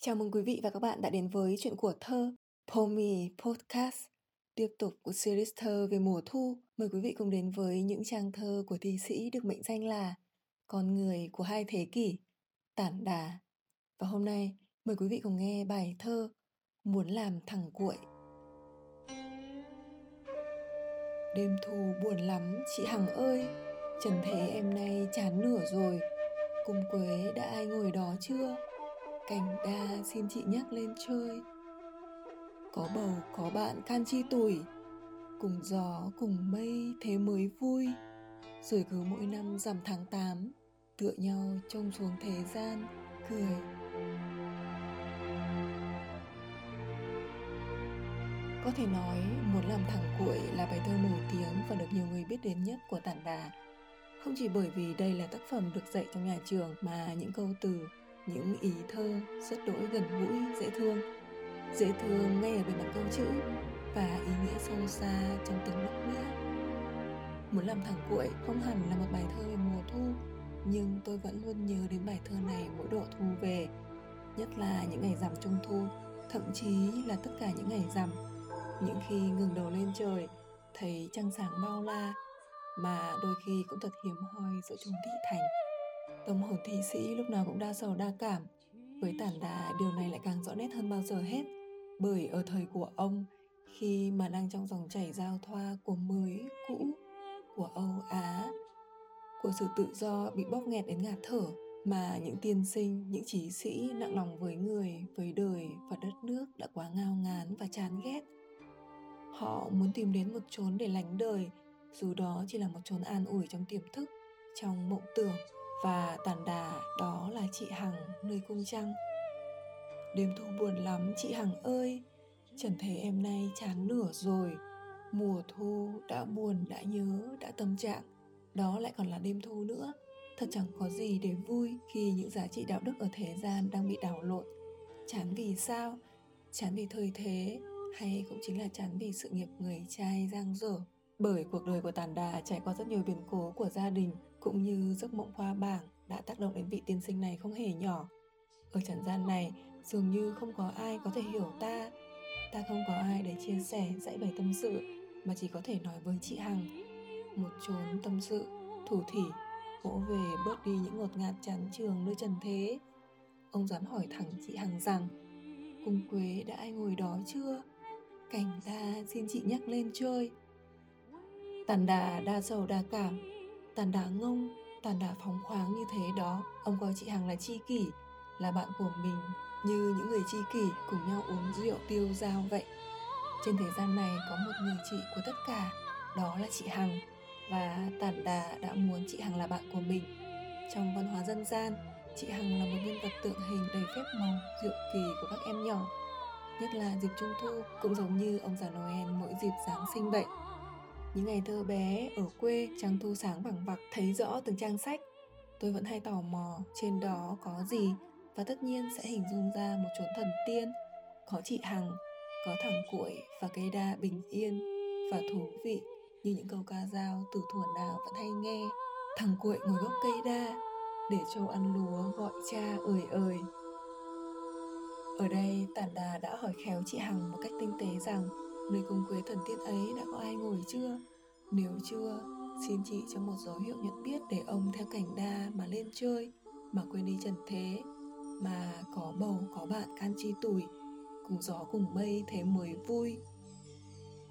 Chào mừng quý vị và các bạn đã đến với chuyện của thơ Pomi Podcast, tiếp tục của series thơ về mùa thu. Mời quý vị cùng đến với những trang thơ của thi sĩ được mệnh danh là Con người của hai thế kỷ, Tản Đà. Và hôm nay, mời quý vị cùng nghe bài thơ Muốn làm thẳng cuội. Đêm thu buồn lắm, chị Hằng ơi, trần thế em nay chán nửa rồi, cung quế đã ai ngồi đó chưa? Cảnh đa xin chị nhắc lên chơi. Có bầu, có bạn can chi tuổi Cùng gió, cùng mây, thế mới vui. Rồi cứ mỗi năm rằm tháng 8 Tựa nhau trông xuống thế gian, Cười. Có thể nói Muốn làm thẳng cuội là bài thơ nổi tiếng và được nhiều người biết đến nhất của Tản Đà. Không chỉ bởi vì đây là tác phẩm được dạy trong nhà trường mà những câu từ những ý thơ rất đỗi gần gũi, dễ thương. Dễ thương ngay ở bề mặt câu chữ và ý nghĩa sâu xa trong từng lúc nghĩa. Muốn làm thẳng cuội không hẳn là một bài thơ về mùa thu, nhưng tôi vẫn luôn nhớ đến bài thơ này mỗi độ thu về, nhất là những ngày rằm trung thu, thậm chí là tất cả những ngày rằm. Những khi ngừng đầu lên trời, thấy trăng sáng bao la, mà đôi khi cũng thật hiếm hoi giữa chốn thị thành. Tâm hồn thi sĩ lúc nào cũng đa sầu đa cảm. Với tản đà, điều này lại càng rõ nét hơn bao giờ hết. Bởi ở thời của ông, khi mà đang trong dòng chảy giao thoa của mới, cũ, của Âu Á, của sự tự do bị bóp nghẹt đến ngạt thở, mà những tiên sinh, những trí sĩ nặng lòng với người, với đời và đất nước đã quá ngao ngán và chán ghét. Họ muốn tìm đến một chốn để lánh đời, dù đó chỉ là một chốn an ủi trong tiềm thức, trong mộng tưởng và tàn đà đó là chị Hằng nơi cung trăng. Đêm thu buồn lắm chị Hằng ơi, chẳng thấy em nay chán nửa rồi. Mùa thu đã buồn đã nhớ đã tâm trạng, đó lại còn là đêm thu nữa. Thật chẳng có gì để vui khi những giá trị đạo đức ở thế gian đang bị đảo lộn. Chán vì sao? Chán vì thời thế hay cũng chính là chán vì sự nghiệp người trai giang dở. Bởi cuộc đời của Tàn Đà trải qua rất nhiều biến cố của gia đình cũng như giấc mộng hoa bảng đã tác động đến vị tiên sinh này không hề nhỏ. Ở trần gian này, dường như không có ai có thể hiểu ta. Ta không có ai để chia sẻ, dạy bày tâm sự, mà chỉ có thể nói với chị Hằng. Một chốn tâm sự, thủ thỉ, vỗ về bớt đi những ngột ngạt chán trường nơi trần thế. Ông dám hỏi thẳng chị Hằng rằng, cung quế đã ai ngồi đó chưa? Cảnh ta xin chị nhắc lên chơi. Tàn đà đa sầu đa cảm. Tàn đà ngông, tàn đà phóng khoáng như thế đó. Ông coi chị Hằng là chi kỷ Là bạn của mình Như những người chi kỷ cùng nhau uống rượu tiêu dao vậy. Trên thế gian này có một người chị của tất cả Đó là chị Hằng. Và tàn đà đã muốn chị Hằng là bạn của mình. Trong văn hóa dân gian Chị Hằng là một nhân vật tượng hình đầy phép màu, diệu kỳ của các em nhỏ. Nhất là dịp trung thu cũng giống như ông già Noel mỗi dịp Giáng sinh vậy những ngày thơ bé ở quê trăng thu sáng vẳng vặc thấy rõ từng trang sách. Tôi vẫn hay tò mò trên đó có gì và tất nhiên sẽ hình dung ra một chốn thần tiên, có chị hằng, có thằng cuội và cây đa bình yên và thú vị như những câu ca dao từ thuở nào vẫn hay nghe. Thằng cuội ngồi gốc cây đa để trâu ăn lúa gọi cha ơi ơi. Ở đây tản đà đã hỏi khéo chị hằng một cách tinh tế rằng Nơi cung quế thần tiên ấy đã có ai ngồi chưa? Nếu chưa, xin chị cho một dấu hiệu nhận biết để ông theo cảnh đa mà lên chơi, mà quên đi trần thế, mà có bầu có bạn can chi tuổi, cùng gió cùng mây thế mới vui.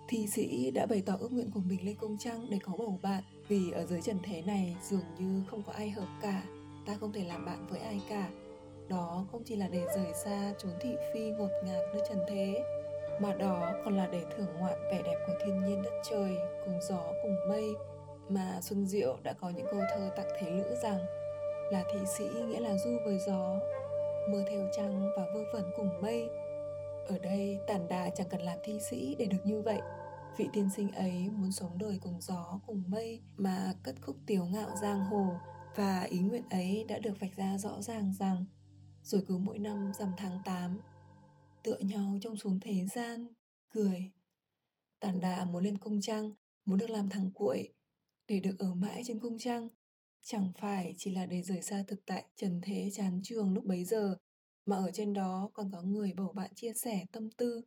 Thi sĩ đã bày tỏ ước nguyện của mình lên công trăng để có bầu bạn vì ở dưới trần thế này dường như không có ai hợp cả, ta không thể làm bạn với ai cả. Đó không chỉ là để rời xa chốn thị phi ngột ngạt nơi trần thế, mà đó còn là để thưởng ngoạn vẻ đẹp của thiên nhiên đất trời, cùng gió, cùng mây, mà Xuân Diệu đã có những câu thơ tặng thế lữ rằng là thị sĩ nghĩa là du với gió, mưa theo trăng và vơ vẩn cùng mây. Ở đây tản đà chẳng cần làm thi sĩ để được như vậy. Vị tiên sinh ấy muốn sống đời cùng gió, cùng mây mà cất khúc tiếu ngạo giang hồ và ý nguyện ấy đã được vạch ra rõ ràng rằng rồi cứ mỗi năm rằm tháng 8 tựa nhau trong xuống thế gian, cười. Tản đà muốn lên cung trăng, muốn được làm thằng cuội, để được ở mãi trên cung trăng. Chẳng phải chỉ là để rời xa thực tại trần thế chán trường lúc bấy giờ, mà ở trên đó còn có người bầu bạn chia sẻ tâm tư.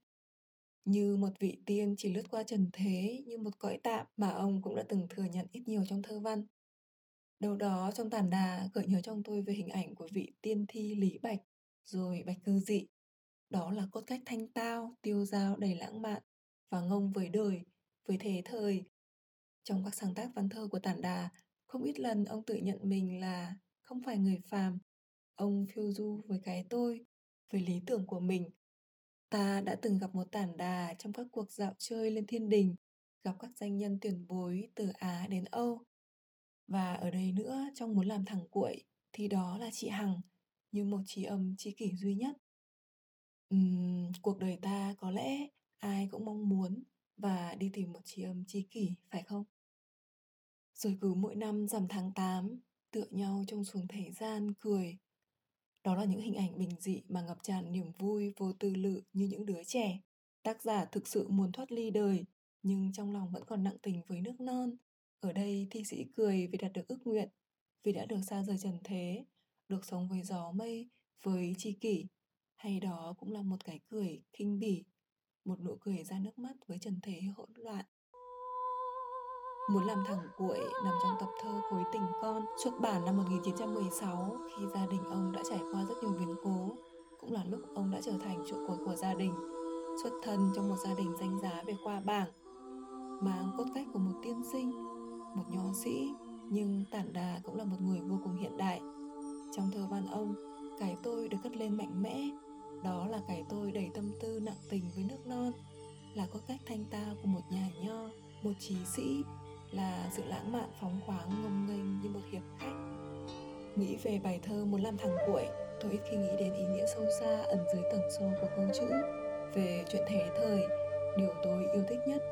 Như một vị tiên chỉ lướt qua trần thế như một cõi tạm mà ông cũng đã từng thừa nhận ít nhiều trong thơ văn. Đâu đó trong tàn đà gợi nhớ trong tôi về hình ảnh của vị tiên thi Lý Bạch, rồi Bạch Cư Dị. Đó là cốt cách thanh tao, tiêu dao đầy lãng mạn và ngông với đời, với thế thời. Trong các sáng tác văn thơ của tản đà, không ít lần ông tự nhận mình là không phải người phàm. Ông phiêu du với cái tôi, với lý tưởng của mình. Ta đã từng gặp một tản đà trong các cuộc dạo chơi lên thiên đình, gặp các danh nhân tuyển bối từ Á đến Âu. Và ở đây nữa, trong muốn làm thẳng cuội, thì đó là chị Hằng, như một trí âm tri kỷ duy nhất. Uhm, cuộc đời ta có lẽ ai cũng mong muốn và đi tìm một tri âm tri kỷ, phải không? Rồi cứ mỗi năm rằm tháng 8, tựa nhau trong xuồng thời gian cười. Đó là những hình ảnh bình dị mà ngập tràn niềm vui vô tư lự như những đứa trẻ. Tác giả thực sự muốn thoát ly đời, nhưng trong lòng vẫn còn nặng tình với nước non. Ở đây thi sĩ cười vì đạt được ước nguyện, vì đã được xa rời trần thế, được sống với gió mây, với tri kỷ. Hay đó cũng là một cái cười khinh bỉ, một nụ cười ra nước mắt với trần thế hỗn loạn. Muốn làm thẳng cuội nằm trong tập thơ Khối tình con xuất bản năm 1916 khi gia đình ông đã trải qua rất nhiều biến cố. Cũng là lúc ông đã trở thành trụ cột của gia đình, xuất thân trong một gia đình danh giá về qua bảng, mang cốt cách của một tiên sinh, một nho sĩ, nhưng tản đà cũng là một người vô cùng hiện đại. Trong thơ văn ông, cái tôi được cất lên mạnh mẽ, đó là cái tôi đầy tâm tư nặng tình với nước non, là có cách thanh tao của một nhà nho, một trí sĩ là sự lãng mạn phóng khoáng ngông nghênh như một hiệp khách. Nghĩ về bài thơ muốn làm thằng cuội tôi ít khi nghĩ đến ý nghĩa sâu xa ẩn dưới tầng sâu của câu chữ. Về chuyện thế thời điều tôi yêu thích nhất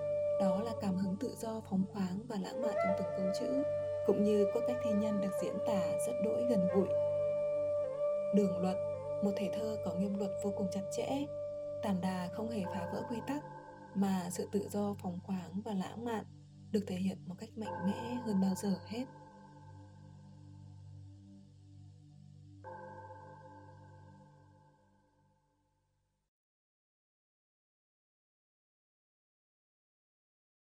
đó là cảm hứng tự do phóng khoáng và lãng mạn trong từng câu chữ cũng như có cách thi nhân được diễn tả rất đỗi gần gũi. Đường luật một thể thơ có nghiêm luật vô cùng chặt chẽ tản đà không hề phá vỡ quy tắc, mà sự tự do phóng khoáng và lãng mạn được thể hiện một cách mạnh mẽ hơn bao giờ hết.